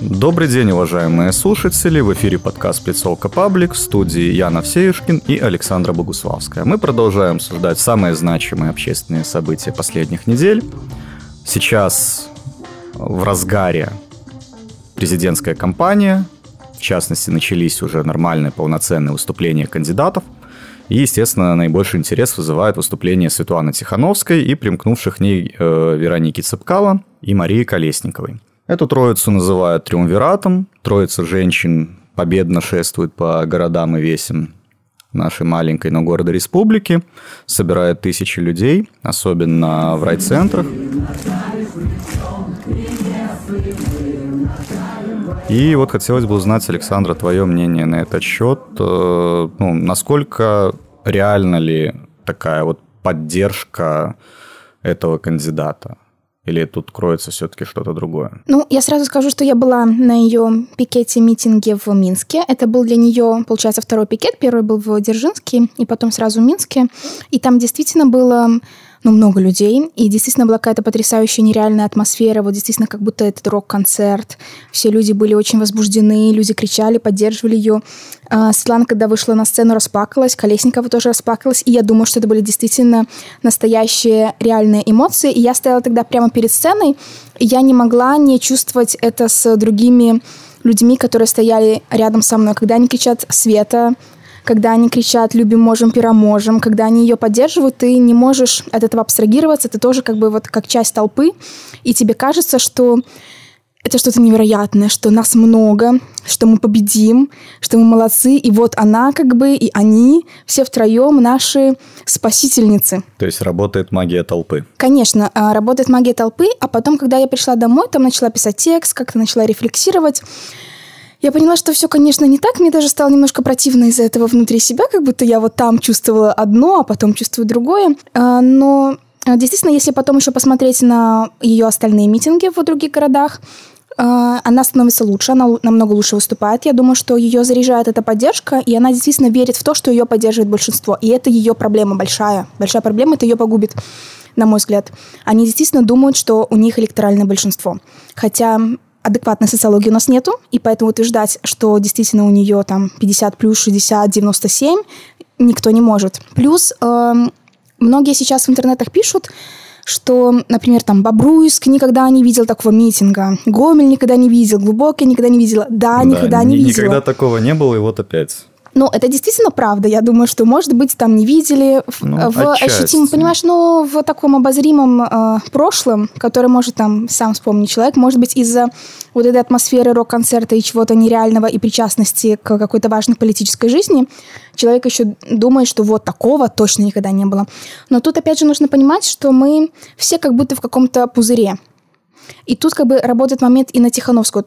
Добрый день, уважаемые слушатели. В эфире подкаст «Плецовка Паблик» в студии Яна Всеюшкин и Александра Богуславская. Мы продолжаем обсуждать самые значимые общественные события последних недель. Сейчас в разгаре президентская кампания. В частности, начались уже нормальные полноценные выступления кандидатов. И, естественно, наибольший интерес вызывает выступление Светланы Тихановской и примкнувших к ней э, Вероники Цыпкала и Марии Колесниковой. Эту троицу называют триумвиратом. Троица женщин победно шествует по городам и весям нашей маленькой, но города республики, собирает тысячи людей, особенно в райцентрах. И вот хотелось бы узнать, Александра, твое мнение на этот счет. Э, ну, насколько реально ли такая вот поддержка этого кандидата? Или тут кроется все-таки что-то другое? Ну, я сразу скажу, что я была на ее пикете-митинге в Минске. Это был для нее, получается, второй пикет. Первый был в Дзержинске, и потом сразу в Минске. И там действительно было ну, много людей, и действительно была какая-то потрясающая нереальная атмосфера, вот действительно как будто этот рок-концерт. Все люди были очень возбуждены, люди кричали, поддерживали ее. А, Светлана, когда вышла на сцену, расплакалась, Колесникова тоже расплакалась, и я думаю, что это были действительно настоящие реальные эмоции. И я стояла тогда прямо перед сценой, и я не могла не чувствовать это с другими людьми, которые стояли рядом со мной, когда они кричат «Света», когда они кричат «любим, можем, пироможем», когда они ее поддерживают, ты не можешь от этого абстрагироваться, ты тоже как бы вот как часть толпы, и тебе кажется, что это что-то невероятное, что нас много, что мы победим, что мы молодцы, и вот она как бы, и они все втроем наши спасительницы. То есть работает магия толпы? Конечно, а, работает магия толпы, а потом, когда я пришла домой, там начала писать текст, как-то начала рефлексировать, я поняла, что все, конечно, не так. Мне даже стало немножко противно из-за этого внутри себя, как будто я вот там чувствовала одно, а потом чувствую другое. А, но а, действительно, если потом еще посмотреть на ее остальные митинги в других городах, а, она становится лучше, она намного лучше выступает. Я думаю, что ее заряжает эта поддержка, и она действительно верит в то, что ее поддерживает большинство. И это ее проблема большая. Большая проблема, это ее погубит на мой взгляд. Они действительно думают, что у них электоральное большинство. Хотя адекватной социологии у нас нету, и поэтому утверждать, что действительно у нее там 50 плюс 60, 97, никто не может. Плюс э, многие сейчас в интернетах пишут, что, например, там Бобруйск никогда не видел такого митинга, Гомель никогда не видел, Глубокий никогда не видела, да, да никогда не видел. Никогда такого не было, и вот опять. Ну, это действительно правда. Я думаю, что, может быть, там не видели ну, в ощутимом, понимаешь, ну, в таком обозримом э, прошлом, который может там сам вспомнить человек, может быть, из-за вот этой атмосферы рок-концерта и чего-то нереального и причастности к какой-то важной политической жизни, человек еще думает, что вот такого точно никогда не было. Но тут, опять же, нужно понимать, что мы все как будто в каком-то пузыре. И тут как бы работает момент и на Тихановскую.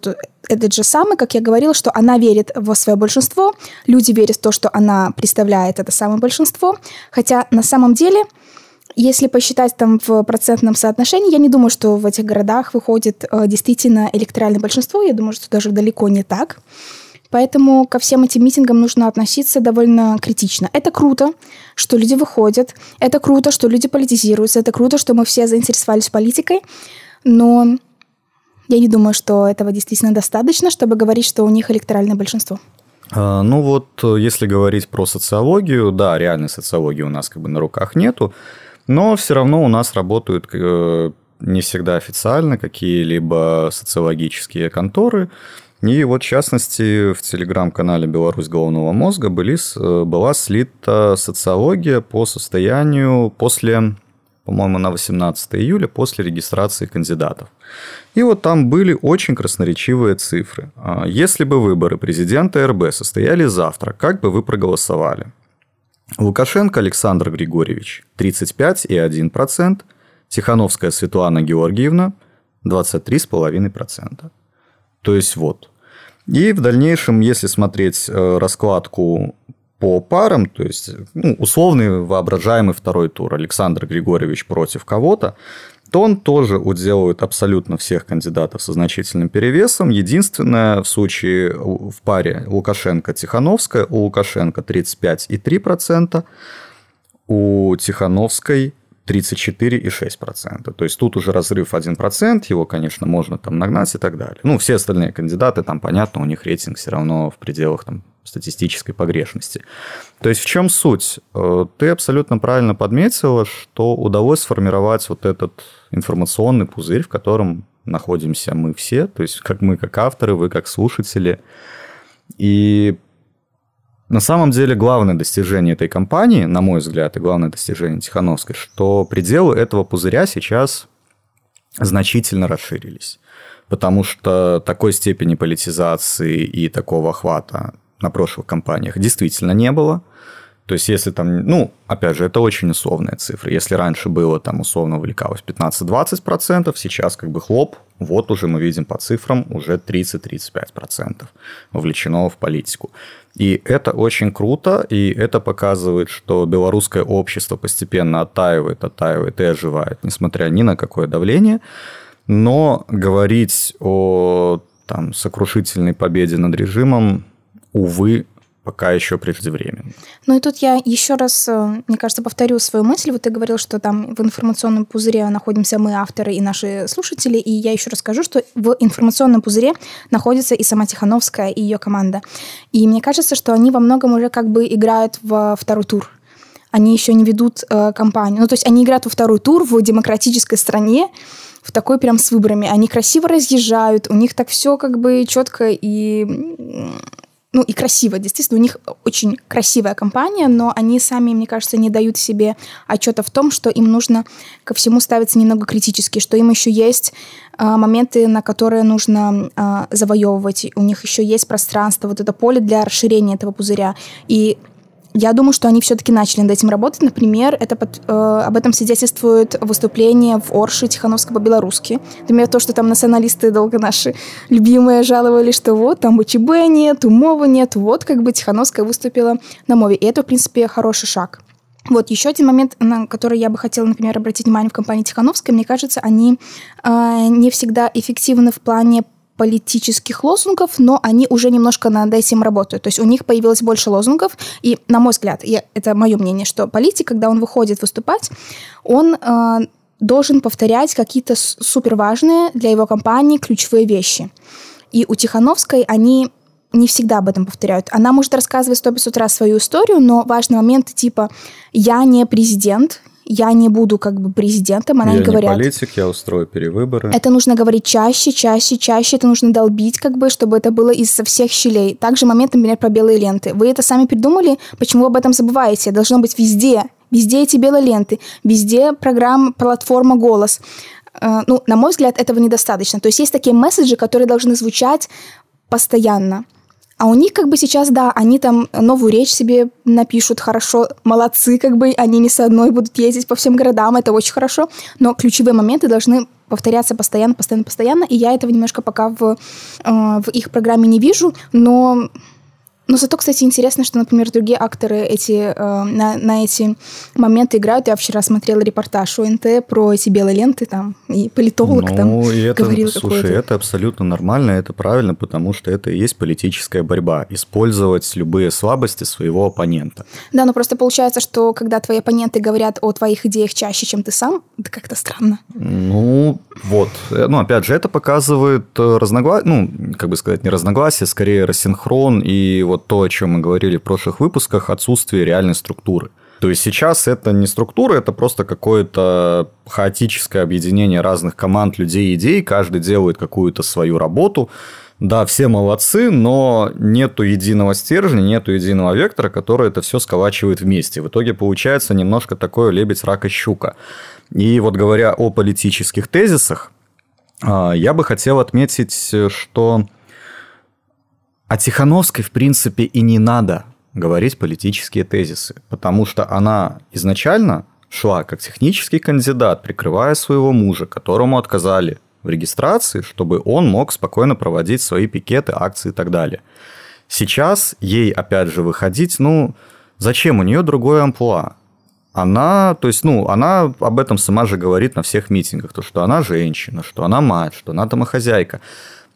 Этот же самый, как я говорила, что она верит в свое большинство, люди верят в то, что она представляет это самое большинство. Хотя на самом деле, если посчитать там в процентном соотношении, я не думаю, что в этих городах выходит э, действительно электоральное большинство. Я думаю, что даже далеко не так. Поэтому ко всем этим митингам нужно относиться довольно критично. Это круто, что люди выходят, это круто, что люди политизируются, это круто, что мы все заинтересовались политикой, но я не думаю, что этого действительно достаточно, чтобы говорить, что у них электоральное большинство. А, ну вот, если говорить про социологию, да, реальной социологии у нас как бы на руках нету, но все равно у нас работают э, не всегда официально какие-либо социологические конторы. И вот, в частности, в телеграм-канале «Беларусь головного мозга» были, э, была слита социология по состоянию после по-моему, на 18 июля после регистрации кандидатов. И вот там были очень красноречивые цифры. А, если бы выборы президента РБ состояли завтра, как бы вы проголосовали? Лукашенко Александр Григорьевич 35,1%, Тихановская Светлана Георгиевна 23,5%. То есть вот. И в дальнейшем, если смотреть э, раскладку по парам, то есть ну, условный воображаемый второй тур Александр Григорьевич против кого-то, то он тоже уделывает абсолютно всех кандидатов со значительным перевесом. Единственное, в случае в паре Лукашенко-Тихановская, у Лукашенко 35,3%, у Тихановской 34,6%. То есть тут уже разрыв 1%, его, конечно, можно там нагнать и так далее. Ну, все остальные кандидаты, там, понятно, у них рейтинг все равно в пределах там, статистической погрешности. То есть в чем суть? Э, ты абсолютно правильно подметила, что удалось сформировать вот этот информационный пузырь, в котором находимся мы все, то есть как мы как авторы, вы как слушатели. И на самом деле главное достижение этой компании, на мой взгляд, и главное достижение Тихановской, что пределы этого пузыря сейчас значительно расширились. Потому что такой степени политизации и такого охвата на прошлых компаниях действительно не было. То есть, если там, ну, опять же, это очень условные цифры. Если раньше было там условно увлекалось 15-20%, сейчас как бы хлоп, вот уже мы видим по цифрам уже 30-35% вовлечено в политику. И это очень круто, и это показывает, что белорусское общество постепенно оттаивает, оттаивает и оживает, несмотря ни на какое давление. Но говорить о там, сокрушительной победе над режимом, увы, пока еще преждевременно. Ну и тут я еще раз, э, мне кажется, повторю свою мысль. Вот ты говорил, что там в информационном пузыре находимся мы, авторы и наши слушатели, и я еще расскажу, что в информационном пузыре находится и сама Тихановская, и ее команда. И мне кажется, что они во многом уже как бы играют во второй тур они еще не ведут э, кампанию. Ну, то есть они играют во второй тур в демократической стране, в такой прям с выборами. Они красиво разъезжают, у них так все как бы четко и ну и красиво, действительно, у них очень красивая компания, но они сами, мне кажется, не дают себе отчета в том, что им нужно ко всему ставиться немного критически, что им еще есть э, моменты, на которые нужно э, завоевывать, у них еще есть пространство, вот это поле для расширения этого пузыря. И я думаю, что они все-таки начали над этим работать. Например, это под, э, об этом свидетельствует выступление в Орше Тихановска по-белорусски. Например, то, что там националисты долго наши любимые жаловались, что вот там ВЧБ нет, умова нет, вот как бы Тихановская выступила на мове. И это, в принципе, хороший шаг. Вот еще один момент, на который я бы хотела, например, обратить внимание в компании Тихановской, мне кажется, они э, не всегда эффективны в плане политических лозунгов, но они уже немножко над этим работают. То есть у них появилось больше лозунгов, и, на мой взгляд, я, это мое мнение, что политик, когда он выходит выступать, он э, должен повторять какие-то супер важные для его компании ключевые вещи. И у Тихановской они не всегда об этом повторяют. Она может рассказывать сто пятьсот раз свою историю, но важные моменты типа «я не президент», я не буду как бы президентом, она я не говорят. Я политик, я устрою перевыборы. Это нужно говорить чаще, чаще, чаще, это нужно долбить, как бы, чтобы это было из всех щелей. Также момент, например, про белые ленты. Вы это сами придумали, почему вы об этом забываете? Должно быть везде. Везде эти белые ленты, везде программа, платформа «Голос». Э, ну, на мой взгляд, этого недостаточно. То есть есть такие месседжи, которые должны звучать постоянно. А у них как бы сейчас, да, они там новую речь себе напишут хорошо, молодцы, как бы они не с одной будут ездить по всем городам, это очень хорошо, но ключевые моменты должны повторяться постоянно, постоянно, постоянно, и я этого немножко пока в, э, в их программе не вижу, но но зато, кстати, интересно, что, например, другие акторы эти, э, на, на эти моменты играют. Я вчера смотрела репортаж ОНТ про эти белые ленты там, и политолог ну, там и это, говорил Слушай, это абсолютно нормально, это правильно, потому что это и есть политическая борьба. Использовать любые слабости своего оппонента. Да, но просто получается, что когда твои оппоненты говорят о твоих идеях чаще, чем ты сам, это как-то странно. Ну, вот. Ну, опять же, это показывает э, разногласие, ну, как бы сказать, не разногласие, скорее рассинхрон и вот то, о чем мы говорили в прошлых выпусках, отсутствие реальной структуры. То есть сейчас это не структура, это просто какое-то хаотическое объединение разных команд, людей, идей, каждый делает какую-то свою работу. Да, все молодцы, но нету единого стержня, нету единого вектора, который это все сколачивает вместе. В итоге получается немножко такое лебедь, рак и щука. И вот говоря о политических тезисах, а, я бы хотел отметить, что о Тихановской, в принципе, и не надо говорить политические тезисы, потому что она изначально шла как технический кандидат, прикрывая своего мужа, которому отказали в регистрации, чтобы он мог спокойно проводить свои пикеты, акции и так далее. Сейчас ей, опять же, выходить, ну, зачем? У нее другое амплуа. Она, то есть, ну, она об этом сама же говорит на всех митингах, то, что она женщина, что она мать, что она домохозяйка.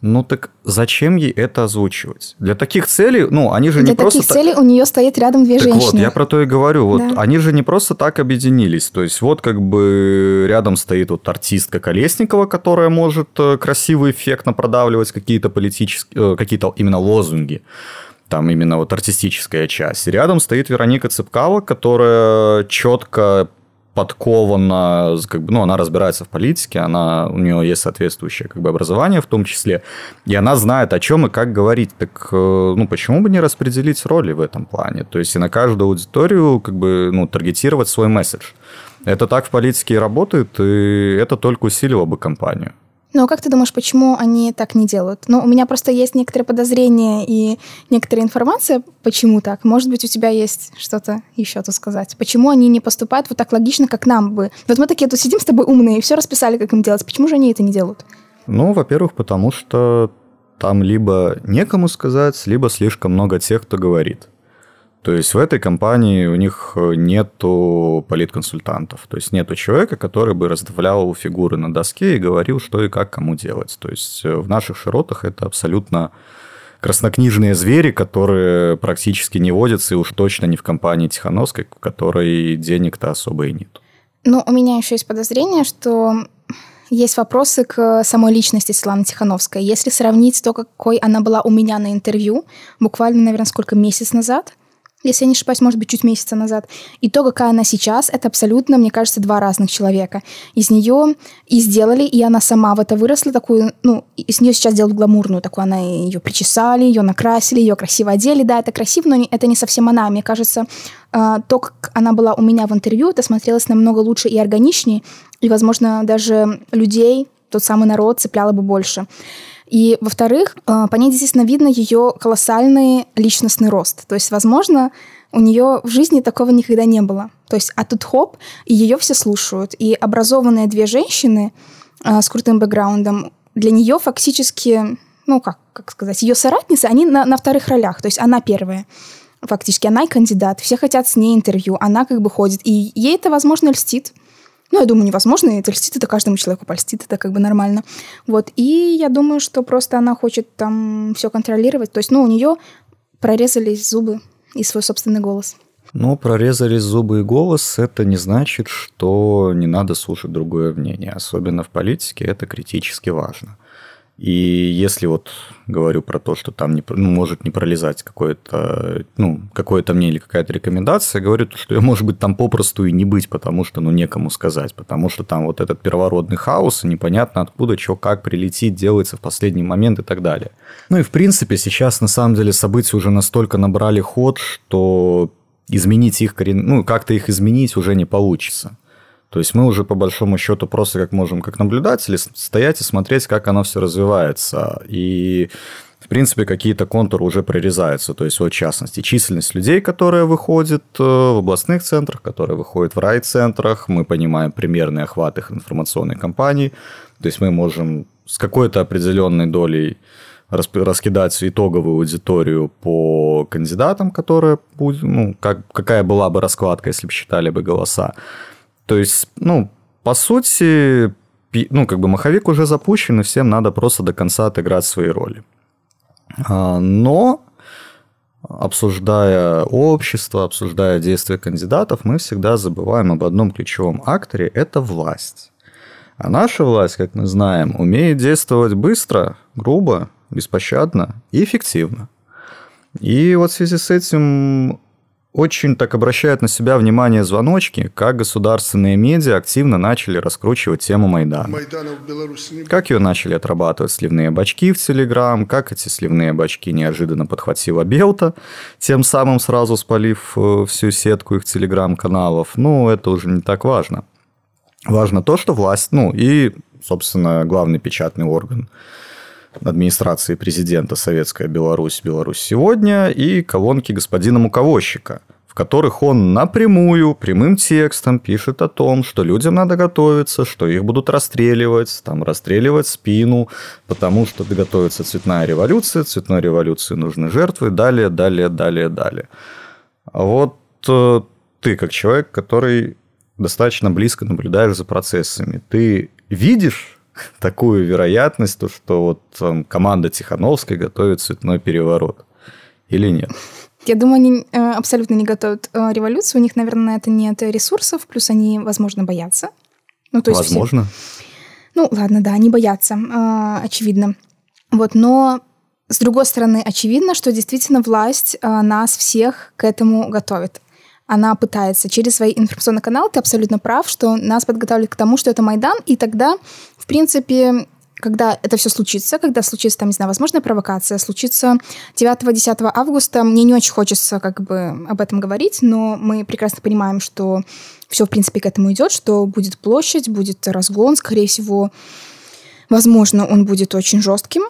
Ну так зачем ей это озвучивать? Для таких целей, ну, они же Для не просто... Для таких целей у нее стоит рядом две так женщины. вот, я про то и говорю. Вот да. они же не просто так объединились. То есть вот как бы рядом стоит вот артистка Колесникова, которая может э, красивый эффектно продавливать какие-то политические, э, какие-то именно лозунги там именно вот артистическая часть. Рядом стоит Вероника Цыпкава, которая четко подкована, как бы, ну, она разбирается в политике, она, у нее есть соответствующее как бы, образование в том числе, и она знает, о чем и как говорить. Так, э, ну, почему бы не распределить роли в этом плане? То есть, и на каждую аудиторию, как бы, ну, таргетировать свой месседж. Это так в политике и работает, и это только усилило бы компанию. Ну, а как ты думаешь, почему они так не делают? Ну, у меня просто есть некоторые подозрения и некоторая информация, почему так. Может быть, у тебя есть что-то еще тут сказать. Почему они не поступают вот так логично, как нам бы? Вот мы такие тут сидим с тобой умные и все расписали, как им делать. Почему же они это не делают? Ну, во-первых, потому что там либо некому сказать, либо слишком много тех, кто говорит. То есть в этой компании у них э, нету политконсультантов. То есть нету человека, который бы разставлял фигуры на доске и говорил, что и как кому делать. То есть э, в наших широтах это абсолютно краснокнижные звери, которые практически не водятся, и уж точно не в компании Тихановской, в которой денег-то особо и нет. Ну, у меня еще есть подозрение, что есть вопросы к самой личности Светланы Тихановской. Если сравнить то, какой она была у меня на интервью, буквально, наверное, сколько, месяц назад – если я не ошибаюсь, может быть, чуть месяца назад. И то, какая она сейчас, это абсолютно, мне кажется, два разных человека. Из нее и сделали, и она сама в это выросла, такую, ну, из нее сейчас делают гламурную, такую, она ее причесали, ее накрасили, ее красиво одели, да, это красиво, но это не совсем она. Мне кажется, а, то, как она была у меня в интервью, это смотрелось намного лучше и органичнее, и, возможно, даже людей, тот самый народ цепляло бы больше. И, во-вторых, э, по ней действительно видно ее колоссальный личностный рост. То есть, возможно, у нее в жизни такого никогда не было. То есть, а тут хоп, и ее все слушают. И образованные две женщины э, с крутым бэкграундом, для нее фактически, ну, как, как сказать, ее соратницы, они на, на вторых ролях. То есть, она первая фактически, она и кандидат, все хотят с ней интервью, она как бы ходит, и ей это, возможно, льстит. Ну, я думаю, невозможно, это льстит, это каждому человеку польстит, это как бы нормально. Вот, и я думаю, что просто она хочет там все контролировать, то есть, ну, у нее прорезались зубы и свой собственный голос. Ну, прорезались зубы и голос, это не значит, что не надо слушать другое мнение. Особенно в политике это критически важно. И если вот говорю про то, что там не, ну, может не пролезать какое-то, ну, какое-то мнение или какая-то рекомендация, говорю, что я, может быть, там попросту и не быть, потому что, ну, некому сказать, потому что там вот этот первородный хаос, и непонятно откуда, что, как прилетит, делается в последний момент и так далее. Ну и, в принципе, сейчас, на самом деле, события уже настолько набрали ход, что изменить их, ну, как-то их изменить уже не получится. То есть мы уже по большому счету просто как можем, как наблюдатели, стоять и смотреть, как оно все развивается. И в принципе, какие-то контуры уже прорезаются. То есть, вот, в частности, численность людей, которая выходит э, в областных центрах, которая выходит в райцентрах. Мы понимаем примерный охват их информационной кампании. То есть, мы можем с какой-то определенной долей раскидать итоговую аудиторию по кандидатам, которая будет, ну, как, какая была бы раскладка, если бы считали бы голоса. То есть, ну, по сути, ну, как бы маховик уже запущен, и всем надо просто до конца отыграть свои роли. А, но обсуждая общество, обсуждая действия кандидатов, мы всегда забываем об одном ключевом акторе – это власть. А наша власть, как мы знаем, умеет действовать быстро, грубо, беспощадно и эффективно. И вот в связи с этим очень так обращают на себя внимание звоночки, как государственные медиа активно начали раскручивать тему Майдана. Как ее начали отрабатывать сливные бачки в Телеграм, как эти сливные бачки неожиданно подхватила Белта, тем самым сразу спалив э, всю сетку их Телеграм-каналов. Ну, это уже не так важно. Важно то, что власть, ну и, собственно, главный печатный орган администрации президента Советская Беларусь, Беларусь сегодня и колонки господина Муковозчика, в которых он напрямую, прямым текстом пишет о том, что людям надо готовиться, что их будут расстреливать, там расстреливать спину, потому что готовится цветная революция, цветной революции нужны жертвы, далее, далее, далее, далее. А вот э, ты, как человек, который достаточно близко наблюдаешь за процессами, ты видишь такую вероятность, то, что вот там, команда Тихановской готовит цветной переворот. Или нет? Я думаю, они э, абсолютно не готовят э, революцию. У них, наверное, на это нет ресурсов, плюс они, возможно, боятся. Ну, то есть возможно. Все... Ну, ладно, да, они боятся, э, очевидно. Вот, но с другой стороны, очевидно, что действительно власть нас всех к этому готовит. Она пытается через свои информационные каналы, ты абсолютно прав, что нас подготавливают к тому, что это Майдан, и тогда, в принципе, когда это все случится, когда случится, там, не знаю, возможная провокация, случится 9-10 августа, мне не очень хочется как бы об этом говорить, но мы прекрасно понимаем, что все, в принципе, к этому идет, что будет площадь, будет разгон, скорее всего, возможно, он будет очень жестким,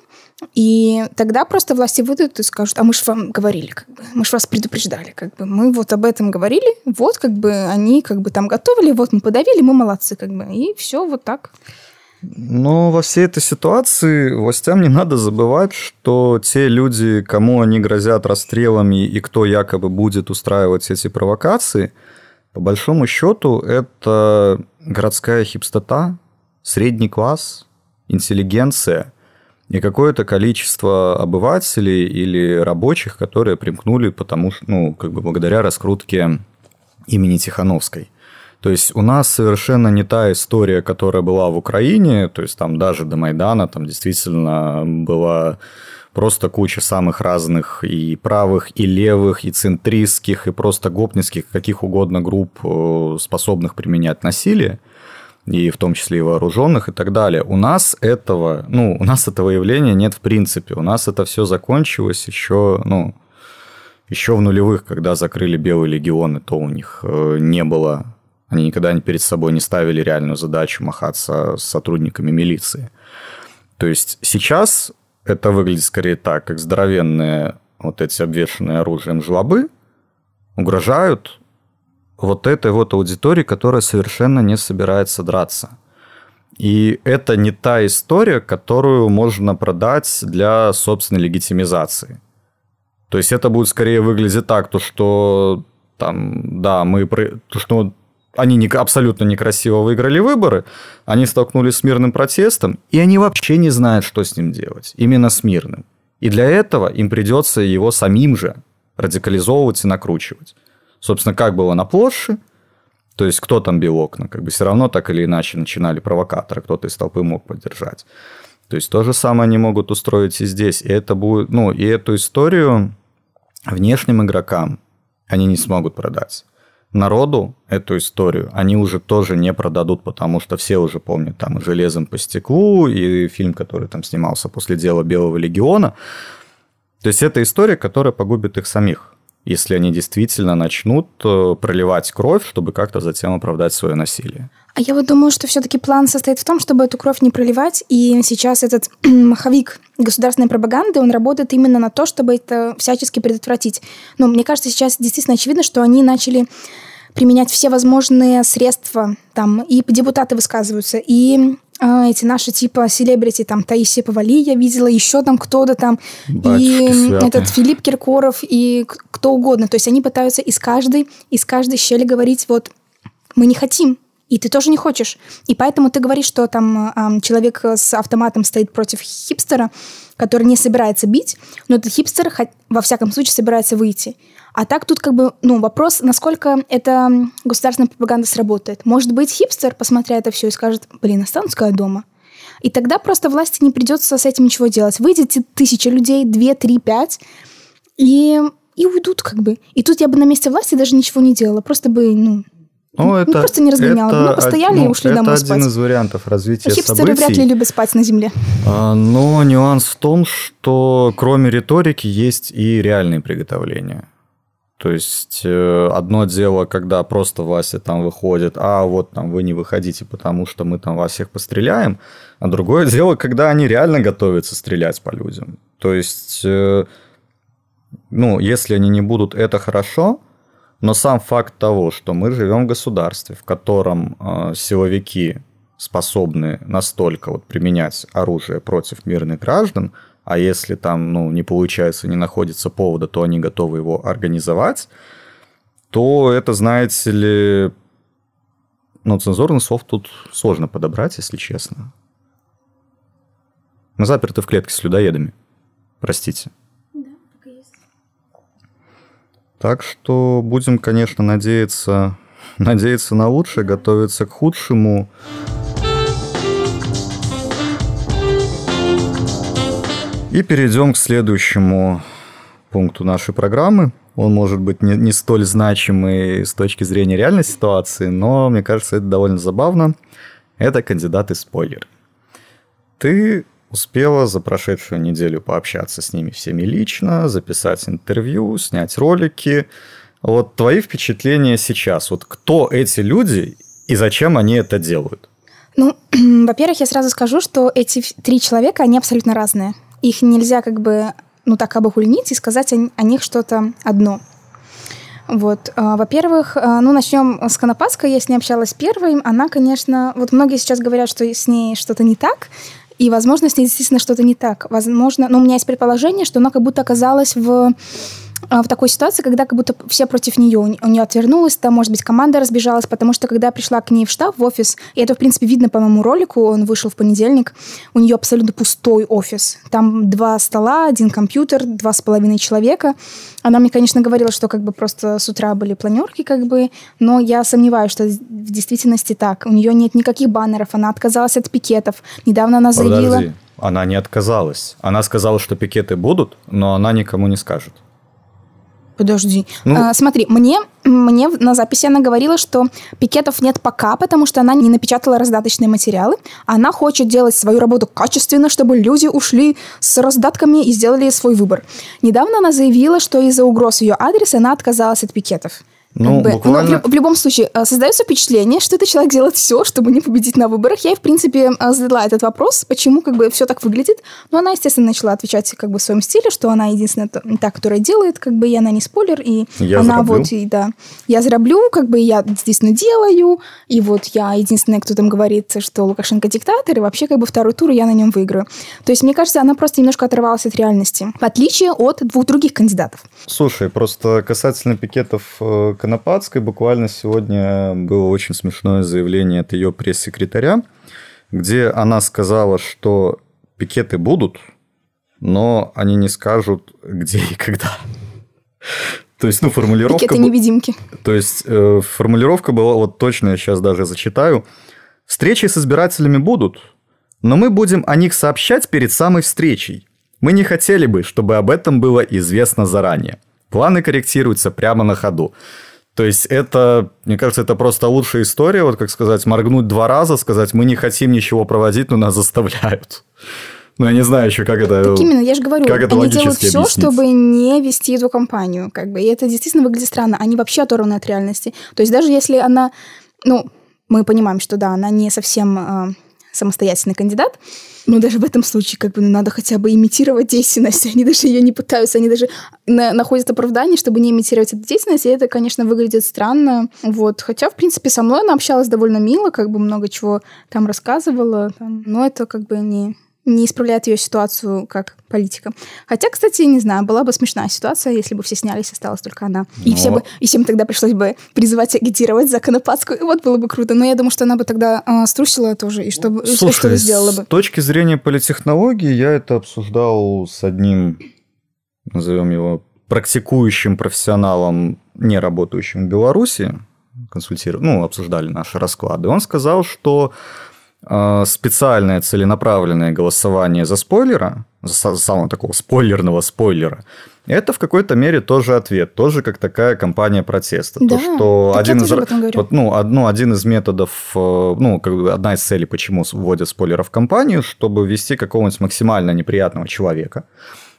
и тогда просто власти выйдут и скажут, а мы же вам говорили, как бы, мы же вас предупреждали, как бы, мы вот об этом говорили, вот как бы они как бы там готовили, вот мы подавили, мы молодцы, как бы, и все вот так. Но во всей этой ситуации властям не надо забывать, что те люди, кому они грозят расстрелами и кто якобы будет устраивать эти провокации, по большому счету это городская хипстота, средний класс, интеллигенция и какое-то количество обывателей или рабочих, которые примкнули потому ну, как бы благодаря раскрутке имени Тихановской. То есть у нас совершенно не та история, которая была в Украине, то есть там даже до Майдана там действительно была просто куча самых разных и правых, и левых, и центристских, и просто гопницких, каких угодно групп, э, способных применять насилие и в том числе и вооруженных и так далее. У нас этого, ну, у нас этого явления нет в принципе. У нас это все закончилось еще, ну, еще в нулевых, когда закрыли Белые легионы, то у них э, не было, они никогда перед собой не ставили реальную задачу махаться с сотрудниками милиции. То есть сейчас это выглядит скорее так, как здоровенные вот эти обвешенные оружием жлобы угрожают вот этой вот аудитории, которая совершенно не собирается драться. И это не та история, которую можно продать для собственной легитимизации. То есть это будет скорее выглядеть так, то что там, да, мы, то, что они не, абсолютно некрасиво выиграли выборы, они столкнулись с мирным протестом, и они вообще не знают, что с ним делать, именно с мирным. И для этого им придется его самим же радикализовывать и накручивать. Собственно, как было на площади, то есть кто там бил окна, как бы все равно так или иначе начинали провокаторы, кто-то из толпы мог поддержать. То есть то же самое они могут устроить и здесь. И это будет, ну, и эту историю внешним игрокам они не смогут продать. Народу эту историю они уже тоже не продадут, потому что все уже помнят там «Железом по стеклу», и фильм, который там снимался после дела Белого легиона. То есть это история, которая погубит их самих если они действительно начнут э, проливать кровь, чтобы как-то затем оправдать свое насилие. А я вот думаю, что все-таки план состоит в том, чтобы эту кровь не проливать, и сейчас этот маховик государственной пропаганды, он работает именно на то, чтобы это всячески предотвратить. Но мне кажется, сейчас действительно очевидно, что они начали применять все возможные средства, там и депутаты высказываются, и эти наши типа селебрити, там Таисия Павали я видела, еще там кто-то там, Батюшки и святые. этот Филипп Киркоров, и кто угодно. То есть они пытаются из каждой, из каждой щели говорить, вот, мы не хотим, и ты тоже не хочешь. И поэтому ты говоришь, что там э, человек с автоматом стоит против хипстера, который не собирается бить, но этот хипстер во всяком случае собирается выйти. А так тут как бы, ну, вопрос, насколько эта государственная пропаганда сработает. Может быть, хипстер, посмотря это все, и скажет, блин, останусь-ка я дома. И тогда просто власти не придется с этим ничего делать. Выйдет тысяча людей, две, три, пять, и, и уйдут как бы. И тут я бы на месте власти даже ничего не делала. Просто бы, ну, ну, ну, это, просто не разгоняла. Это, Мы постояли ну, и ушли домой спать. Это один из вариантов развития Хипстеры событий. вряд ли любят спать на земле. А, но нюанс в том, что кроме риторики есть и реальные приготовления. То есть э, одно дело, когда просто Вася там выходит, а вот там вы не выходите, потому что мы там вас всех постреляем, а другое дело, когда они реально готовятся стрелять по людям. То есть, э, ну, если они не будут, это хорошо, но сам факт того, что мы живем в государстве, в котором э, силовики способны настолько вот применять оружие против мирных граждан, а если там ну, не получается, не находится повода, то они готовы его организовать, то это, знаете ли, ну, цензурный слов тут сложно подобрать, если честно. Мы заперты в клетке с людоедами. Простите. Да, так и есть. Так что будем, конечно, надеяться, надеяться на лучшее, готовиться к худшему. И перейдем к следующему пункту нашей программы. Он может быть не, не столь значимый с точки зрения реальной ситуации, но мне кажется, это довольно забавно. Это кандидаты-спойлеры. Ты успела за прошедшую неделю пообщаться с ними всеми лично, записать интервью, снять ролики. Вот твои впечатления сейчас. Вот кто эти люди и зачем они это делают? Ну, во-первых, я сразу скажу, что эти три человека, они абсолютно разные их нельзя как бы, ну так обохульнить и сказать о, о них что-то одно. Вот, а, во-первых, а, ну начнем с Конопадской, я с ней общалась первой, она, конечно, вот многие сейчас говорят, что с ней что-то не так, и, возможно, с ней действительно что-то не так. Возможно, но у меня есть предположение, что она как будто оказалась в в такой ситуации, когда как будто все против нее, у нее отвернулась, там, может быть, команда разбежалась, потому что когда я пришла к ней в штаб, в офис, и это, в принципе, видно по моему ролику, он вышел в понедельник, у нее абсолютно пустой офис. Там два стола, один компьютер, два с половиной человека. Она мне, конечно, говорила, что как бы просто с утра были планерки, как бы, но я сомневаюсь, что в действительности так. У нее нет никаких баннеров, она отказалась от пикетов. Недавно она заявила... Подожди, она не отказалась. Она сказала, что пикеты будут, но она никому не скажет. Подожди. Ну, а, смотри, мне, мне на записи она говорила, что пикетов нет пока, потому что она не напечатала раздаточные материалы. Она хочет делать свою работу качественно, чтобы люди ушли с раздатками и сделали свой выбор. Недавно она заявила, что из-за угроз ее адреса она отказалась от пикетов. Ну, бы, буквально... Но в, в любом случае, э, создается впечатление, что этот человек делает все, чтобы не победить на выборах. Я в принципе, э, задала этот вопрос, почему как бы все так выглядит. Но она, естественно, начала отвечать как бы в своем стиле, что она единственная та, которая делает, как бы, и она не спойлер, и я она зараблю. вот, и да, я зараблю, как бы, я действительно делаю, и вот я единственная, кто там говорит, что Лукашенко диктатор, и вообще, как бы, второй тур я на нем выиграю. То есть, мне кажется, она просто немножко оторвалась от реальности, в отличие от двух других кандидатов. Слушай, просто касательно пикетов э, Конопадской, буквально буквально сегодня было очень смешное заявление от ее пресс-секретаря, где она сказала, что пикеты будут, но они не скажут, где и когда. То есть, ну, формулировка... Пикеты-невидимки. То есть, э, формулировка была, вот точно я сейчас даже зачитаю. Встречи с избирателями будут, но мы будем о них сообщать перед самой встречей. Мы не хотели бы, чтобы об этом было известно заранее. Планы корректируются прямо на ходу. То есть это, мне кажется, это просто лучшая история, вот как сказать, моргнуть два раза, сказать, мы не хотим ничего проводить, но нас заставляют. Ну, я не знаю еще, как это... Так именно, я же говорю, как это они делают все, объяснить. чтобы не вести эту компанию, как бы, и это действительно выглядит странно, они вообще оторваны от реальности. То есть даже если она, ну, мы понимаем, что да, она не совсем э, самостоятельный кандидат, но даже в этом случае как бы ну, надо хотя бы имитировать деятельность. Они даже ее не пытаются, они даже на, находят оправдание, чтобы не имитировать эту деятельность, и это, конечно, выглядит странно. Вот. Хотя, в принципе, со мной она общалась довольно мило, как бы много чего там рассказывала, там, но это как бы не не исправляет ее ситуацию как политика. Хотя, кстати, не знаю, была бы смешная ситуация, если бы все снялись, осталась только она. Но... И, все бы, и всем тогда пришлось бы призывать агитировать за Конопадскую. Вот было бы круто. Но я думаю, что она бы тогда э, струсила тоже, и что, Слушай, что сделала бы. с точки зрения политтехнологии я это обсуждал с одним, назовем его, практикующим профессионалом, не работающим в Беларуси, консультировали, ну, обсуждали наши расклады. Он сказал, что специальное целенаправленное голосование за спойлера, за самого такого спойлерного спойлера, это в какой-то мере тоже ответ, тоже как такая кампания протеста. Да, То, что один из, вот, ну, одно, один из методов, э, ну, как бы одна из целей, почему вводят спойлеров в кампанию, чтобы ввести какого-нибудь максимально неприятного человека,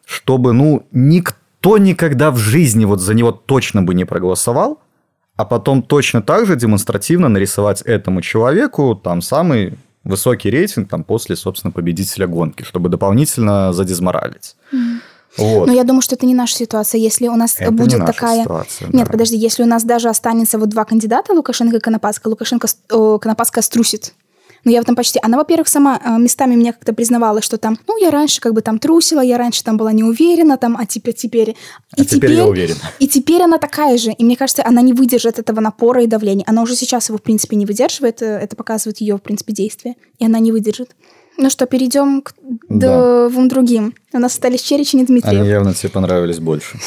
чтобы, ну, никто никогда в жизни вот за него точно бы не проголосовал, а потом точно так же демонстративно нарисовать этому человеку там самый высокий рейтинг там после, собственно, победителя гонки, чтобы дополнительно задизморалить. Вот. Но я думаю, что это не наша ситуация. Если у нас это будет не такая... Ситуация, Нет, да. подожди, если у нас даже останется вот два кандидата, Лукашенко и Конопадская, Лукашенко, Конопадская струсит. Но я в этом почти... Она, во-первых, сама э, местами меня как-то признавала, что там, ну, я раньше как бы там трусила, я раньше там была не уверена, там, а теперь... теперь... И а теперь, теперь я уверена. И теперь она такая же. И мне кажется, она не выдержит этого напора и давления. Она уже сейчас его, в принципе, не выдерживает. Э, это показывает ее, в принципе, действие. И она не выдержит. Ну что, перейдем к да. двум другим. У нас остались Черечин и Дмитриев. Они явно тебе понравились больше.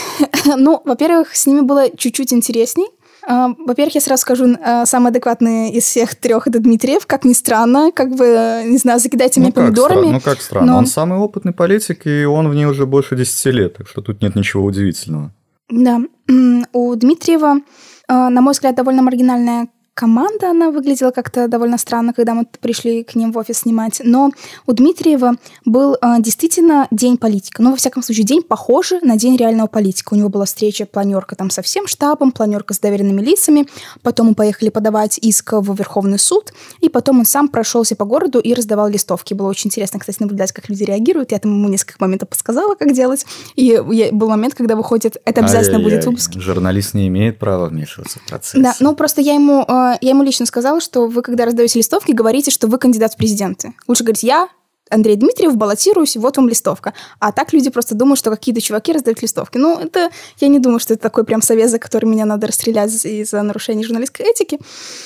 ну, во-первых, с ними было чуть-чуть интересней. А, во-первых, я сразу скажу, а, самый адекватный из всех трех это Дмитриев, как ни странно, как бы, не знаю, закидайте ну, меня помидорами. Стра- ну как странно, но... он самый опытный политик, и он в ней уже больше 10 лет, так что тут нет ничего удивительного. Да, у Дмитриева, а, на мой взгляд, довольно маргинальная команда, она выглядела как-то довольно странно, когда мы пришли к ним в офис снимать. Но у Дмитриева был э, действительно день политика. Ну, во всяком случае, день похожий на день реального политика. У него была встреча, планерка там со всем штабом, планерка с доверенными лицами. Потом мы поехали подавать иск в Верховный суд. И потом он сам прошелся по городу и раздавал листовки. Было очень интересно, кстати, наблюдать, как люди реагируют. Я там ему несколько моментов подсказала, как делать. И был момент, когда выходит, это обязательно Ай-яй-яй. будет выпуск. Журналист не имеет права вмешиваться в процесс. Да, ну просто я ему э, я ему лично сказала, что вы, когда раздаете листовки, говорите, что вы кандидат в президенты. Лучше говорить «я Андрей Дмитриев, баллотируюсь, вот вам листовка. А так люди просто думают, что какие-то чуваки раздают листовки. Ну, это, я не думаю, что это такой прям совет, за который меня надо расстрелять из-за нарушения журналистской этики.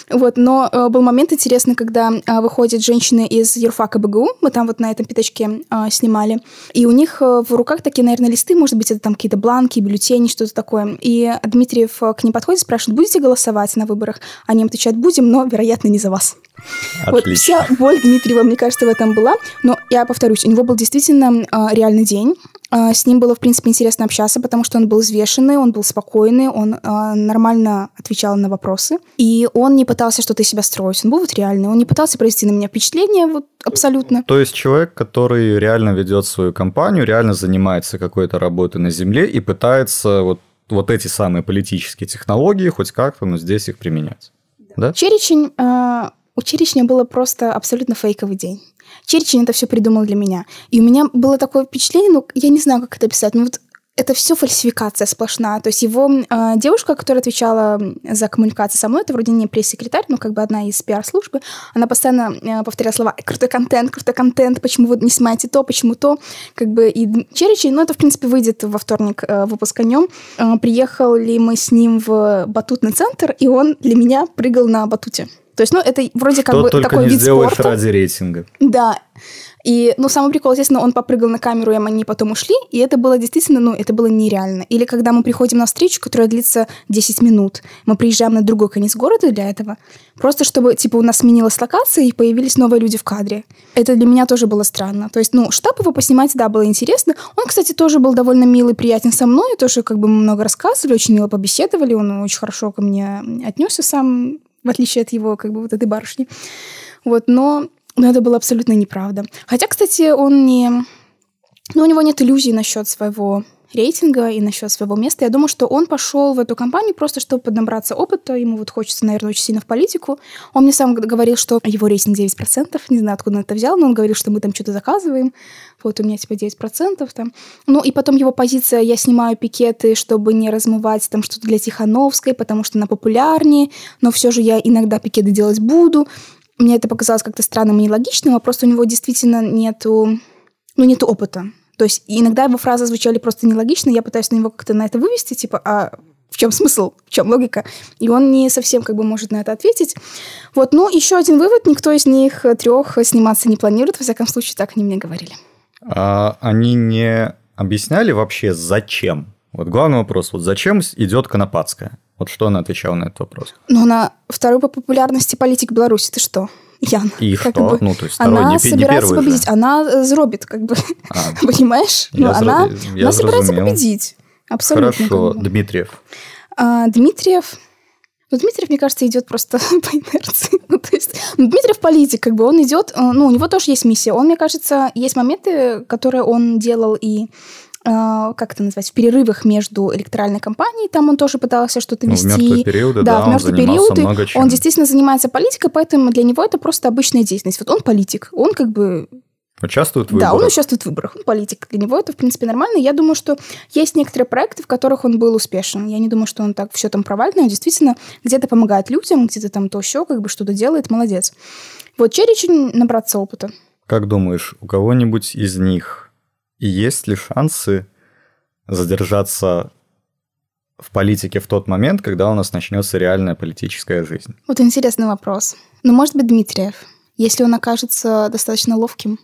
Вот, но э, был момент интересный, когда э, выходят женщины из юрфака БГУ, мы там вот на этом пятачке э, снимали, и у них э, в руках такие, наверное, листы, может быть, это там какие-то бланки, бюллетени, что-то такое. И Дмитриев э, к ним подходит, спрашивает, будете голосовать на выборах? Они им отвечают, будем, но, вероятно, не за вас. Отлично. Вот вся боль Дмитриева, мне кажется, в этом была. Но я повторюсь, у него был действительно э, реальный день. Э, с ним было, в принципе, интересно общаться, потому что он был взвешенный, он был спокойный, он э, нормально отвечал на вопросы. И он не пытался что-то из себя строить. Он был вот реальный. Он не пытался произвести на меня впечатление вот абсолютно. То есть человек, который реально ведет свою компанию, реально занимается какой-то работой на земле и пытается вот, вот эти самые политические технологии хоть как-то, но здесь их применять. Да? Черечень э, у Черечня было просто абсолютно фейковый день. Черечень это все придумал для меня. И у меня было такое впечатление, ну, я не знаю, как это описать, но вот это все фальсификация сплошная. То есть его э, девушка, которая отвечала за коммуникацию со мной, это вроде не пресс-секретарь, но как бы одна из пиар-службы, она постоянно э, повторяла слова «крутой контент, крутой контент, почему вы не снимаете то, почему то». Как бы и Черечи, ну это, в принципе, выйдет во вторник э, выпуск о нем. Э, приехали мы с ним в батутный центр, и он для меня прыгал на батуте. То есть, ну, это вроде как бы только такой не вид сделаешь спорта. ради рейтинга. Да. И, ну, самый прикол, естественно, он попрыгал на камеру, и они потом ушли, и это было действительно, ну, это было нереально. Или когда мы приходим на встречу, которая длится 10 минут, мы приезжаем на другой конец города для этого, просто чтобы, типа, у нас сменилась локация, и появились новые люди в кадре. Это для меня тоже было странно. То есть, ну, штаб его поснимать, да, было интересно. Он, кстати, тоже был довольно милый, приятен со мной, тоже как бы мы много рассказывали, очень мило побеседовали, он очень хорошо ко мне отнесся сам, в отличие от его, как бы, вот этой барышни. Вот, но, но это было абсолютно неправда. Хотя, кстати, он не... Ну, у него нет иллюзий насчет своего рейтинга и насчет своего места. Я думаю, что он пошел в эту компанию просто, чтобы поднабраться опыта. Ему вот хочется, наверное, очень сильно в политику. Он мне сам говорил, что его рейтинг 9%. Не знаю, откуда он это взял, но он говорил, что мы там что-то заказываем. Вот у меня типа 9% там. Ну и потом его позиция, я снимаю пикеты, чтобы не размывать там что-то для Тихановской, потому что она популярнее, но все же я иногда пикеты делать буду. Мне это показалось как-то странным и нелогичным, а просто у него действительно нету, ну, нету опыта. То есть иногда его фразы звучали просто нелогично, я пытаюсь на него как-то на это вывести, типа, а в чем смысл, в чем логика? И он не совсем как бы может на это ответить. Вот, ну, еще один вывод, никто из них трех сниматься не планирует, во всяком случае, так они мне говорили. А они не объясняли вообще, зачем? Вот главный вопрос, вот зачем идет Конопадская? Вот что она отвечала на этот вопрос? Ну, она второй по популярности политик Беларуси, ты что? Ян. И как что? Бы, ну, то есть она не, собирается не победить. Же. Она зробит, как бы. А, Понимаешь? Я ну, зро... она, я она собирается победить. Абсолютно. Хорошо, как бы. Дмитриев. А, Дмитриев... Ну, Дмитриев, мне кажется, идет просто по инерции. ну, то есть, ну, Дмитриев политик, как бы он идет, ну, у него тоже есть миссия. Он, мне кажется, есть моменты, которые он делал и как это назвать, в перерывах между электоральной кампанией, там он тоже пытался что-то вести. Ну, в мертвые периоды, да, да в мертвые периоды много чем. он действительно занимается политикой, поэтому для него это просто обычная деятельность. Вот он политик, он как бы Участвует в выборах. Да, он участвует в выборах. Он политик. Для него это, в принципе, нормально. Я думаю, что есть некоторые проекты, в которых он был успешен. Я не думаю, что он так все там провальный. Он действительно где-то помогает людям, где-то там то все, как бы что-то делает. Молодец. Вот Черечень набраться опыта. Как думаешь, у кого-нибудь из них и есть ли шансы задержаться в политике в тот момент, когда у нас начнется реальная политическая жизнь? Вот интересный вопрос. Ну, может быть, Дмитриев, если он окажется достаточно ловким,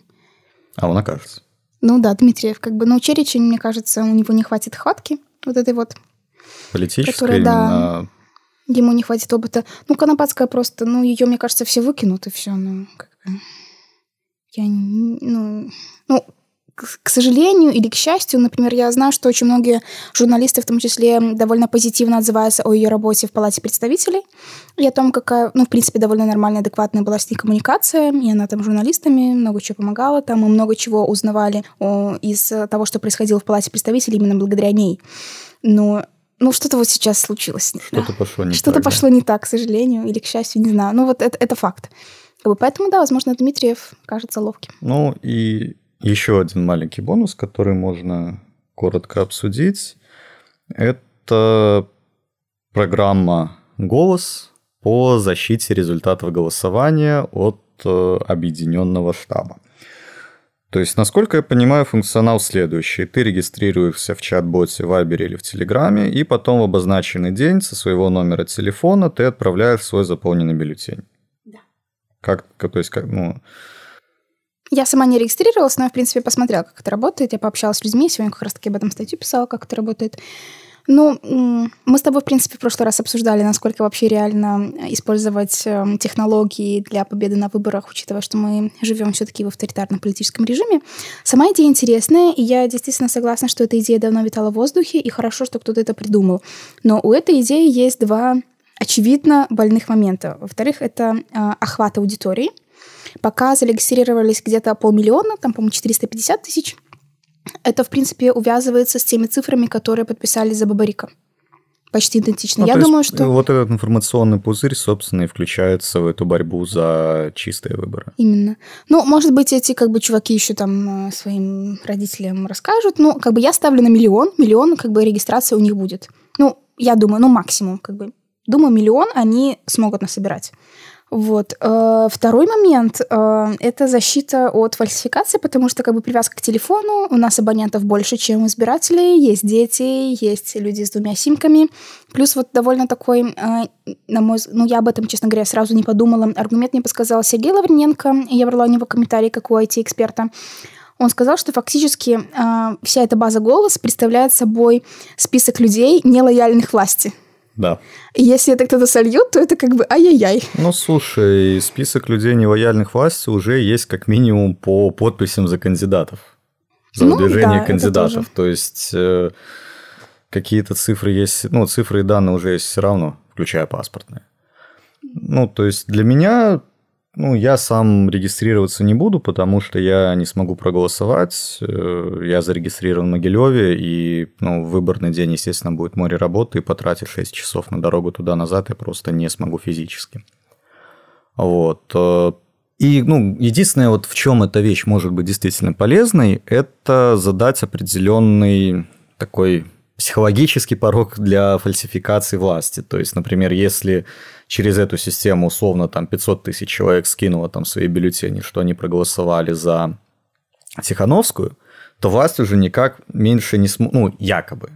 А он окажется. Ну да, Дмитриев, как бы, но Черичи, мне кажется, у него не хватит хватки вот этой вот. Политической которая, да, ему не хватит опыта. Ну, Конопадская просто, ну, ее, мне кажется, все выкинут, и все, ну, как бы... Я, ну, ну, к сожалению или к счастью, например, я знаю, что очень многие журналисты, в том числе, довольно позитивно отзываются о ее работе в Палате представителей и о том, какая, ну, в принципе, довольно нормальная, адекватная была с ней коммуникация, и она там журналистами много чего помогала, там мы много чего узнавали о, из того, что происходило в Палате представителей именно благодаря ней. Но ну, что-то вот сейчас случилось. Что-то да. пошло не Что-то так. пошло да? не так, к сожалению, или к счастью, не знаю. Ну, вот это, это факт. Поэтому, да, возможно, Дмитриев кажется ловким. Ну, и еще один маленький бонус, который можно коротко обсудить, это программа «Голос» по защите результатов голосования от э, объединенного штаба. То есть, насколько я понимаю, функционал следующий. Ты регистрируешься в чат-боте, в Вайбере или в Телеграме, и потом в обозначенный день со своего номера телефона ты отправляешь свой заполненный бюллетень. Да. Как, то есть, как, ну, я сама не регистрировалась, но, в принципе, посмотрела, как это работает. Я пообщалась с людьми, сегодня как раз-таки об этом статью писала, как это работает. Ну, мы с тобой, в принципе, в прошлый раз обсуждали, насколько вообще реально использовать эм, технологии для победы на выборах, учитывая, что мы живем все-таки в авторитарном политическом режиме. Сама идея интересная, и я действительно согласна, что эта идея давно витала в воздухе, и хорошо, что кто-то это придумал. Но у этой идеи есть два очевидно больных момента. Во-вторых, это э, охват аудитории – Пока зарегистрировались где-то полмиллиона, там, по-моему, 450 тысяч. Это, в принципе, увязывается с теми цифрами, которые подписали за Бабарика. Почти идентично. Ну, Я думаю, что... Вот этот информационный пузырь, собственно, и включается в эту борьбу за чистые выборы. Именно. Ну, может быть, эти как бы чуваки еще там э, своим родителям расскажут. Ну, как бы я ставлю на миллион. Миллион, как бы, регистрация у них будет. Ну, я думаю, ну, максимум, как бы. Думаю, миллион они смогут насобирать. Вот. Э, второй момент э, – это защита от фальсификации, потому что как бы привязка к телефону, у нас абонентов больше, чем избирателей, есть дети, есть люди с двумя симками. Плюс вот довольно такой, э, на мой ну я об этом, честно говоря, сразу не подумала, аргумент мне подсказал Сергей Лаврененко, я брала у него комментарий, как у IT-эксперта. Он сказал, что фактически вся эта база голос представляет собой список людей, нелояльных власти. Да. Если это кто-то сольет, то это как бы ай-яй-яй. Ну, слушай, список людей нелояльных власти уже есть как минимум по подписям за кандидатов. За ну, выдвижение да, кандидатов. То есть э, какие-то цифры есть, ну, цифры и данные уже есть все равно, включая паспортные. Ну, то есть для меня ну, я сам регистрироваться не буду, потому что я не смогу проголосовать. Э, я зарегистрирован в Могилеве, и ну, в выборный день, естественно, будет море работы, и потратить 6 часов на дорогу туда-назад я просто не смогу физически. Вот. Э, и, ну, единственное, вот в чем эта вещь может быть действительно полезной, это задать определенный такой психологический порог для фальсификации власти. То есть, например, если через эту систему условно там 500 тысяч человек скинуло там свои бюллетени, что они проголосовали за Тихановскую, то власть уже никак меньше не сможет, ну, якобы,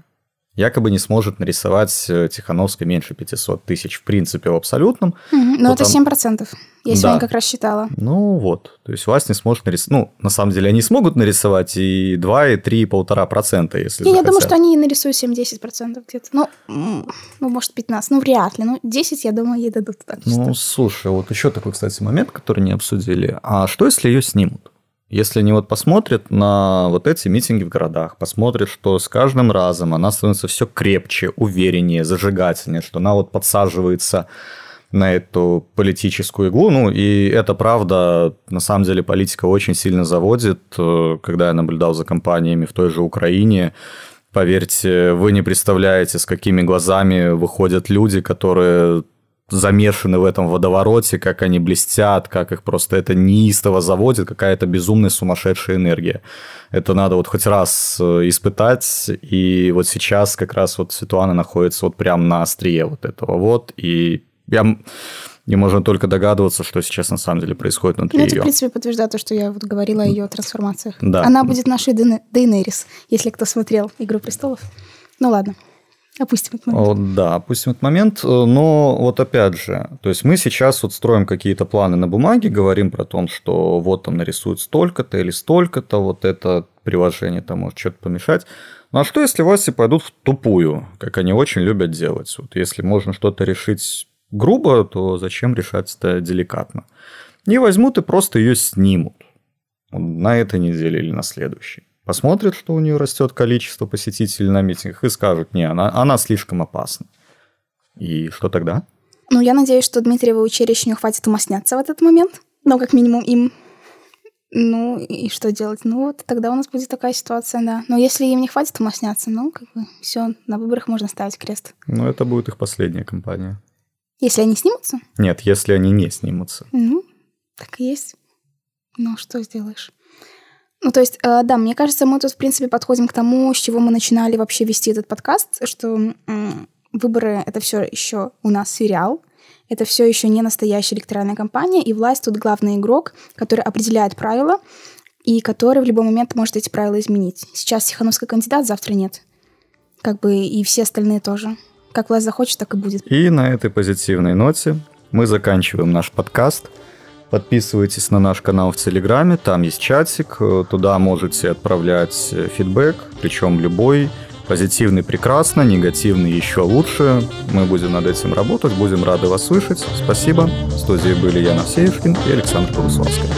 якобы не сможет нарисовать э, Тихановской меньше 500 тысяч в принципе в абсолютном. Ну, это 7%. Я да. сегодня как раз считала. Ну вот, то есть власть не сможет нарисовать, ну, на самом деле они смогут нарисовать и 2, и 3, и 1,5%, если Я, я думаю, что они нарисуют 7-10% где-то. Ну, ну, может, 15, ну, вряд ли. Ну, 10, я думаю, ей дадут так. Ну, что... слушай, вот еще такой, кстати, момент, который не обсудили. А что, если ее снимут? Если они вот посмотрят на вот эти митинги в городах, посмотрят, что с каждым разом она становится все крепче, увереннее, зажигательнее, что она вот подсаживается на эту политическую иглу. Ну, и это правда, на самом деле политика очень сильно заводит. Э, когда я наблюдал за компаниями в той же Украине, поверьте, вы не представляете, с какими глазами выходят люди, которые замешаны в этом водовороте, как они блестят, как их просто это неистово заводит, какая-то безумная сумасшедшая энергия. Это надо вот хоть раз э, испытать, и вот сейчас как раз вот Светлана находится вот прям на острие вот этого вот, и я и можно только догадываться, что сейчас на самом деле происходит внутри ну, ее. Это, в принципе, подтверждает то, что я вот говорила о ее трансформациях. Да. Она будет нашей Дейнерис, если кто смотрел «Игру престолов». Ну ладно. Опустим этот момент. Да, опустим этот момент. Но вот опять же, то есть мы сейчас вот строим какие-то планы на бумаге, говорим про то, что вот там нарисуют столько-то или столько-то, вот это приложение там может что-то помешать. Ну а что, если власти пойдут в тупую, как они очень любят делать? Вот если можно что-то решить грубо, то зачем решать это деликатно? И возьмут и просто ее снимут на этой неделе или на следующей посмотрят, что у нее растет количество посетителей на митингах и скажут, не, она, она слишком опасна. И что тогда? Ну, я надеюсь, что Дмитриеву училищу не хватит ума сняться в этот момент. Но как минимум им. Ну, и что делать? Ну, вот тогда у нас будет такая ситуация, да. Но если им не хватит ума сняться, ну, как бы, все, на выборах можно ставить крест. Ну, это будет их последняя кампания. Если они снимутся? Нет, если они не снимутся. Ну, так и есть. Ну, что сделаешь? Ну, то есть, э, да, мне кажется, мы тут, в принципе, подходим к тому, с чего мы начинали вообще вести этот подкаст, что выборы — это все еще у нас сериал, это все еще не настоящая электоральная кампания, и власть тут главный игрок, который определяет правила, и который в любой момент может эти правила изменить. Сейчас Тихановский кандидат, завтра нет. Как бы и все остальные тоже. Как власть захочет, так и будет. И на этой позитивной ноте мы заканчиваем наш подкаст — Подписывайтесь на наш канал в Телеграме, там есть чатик, э, туда можете отправлять э, фидбэк, причем любой, позитивный прекрасно, негативный еще лучше. Мы будем над этим работать, будем рады вас слышать. Спасибо. В студии были Яна Сеюшкин и Александр Полуславский.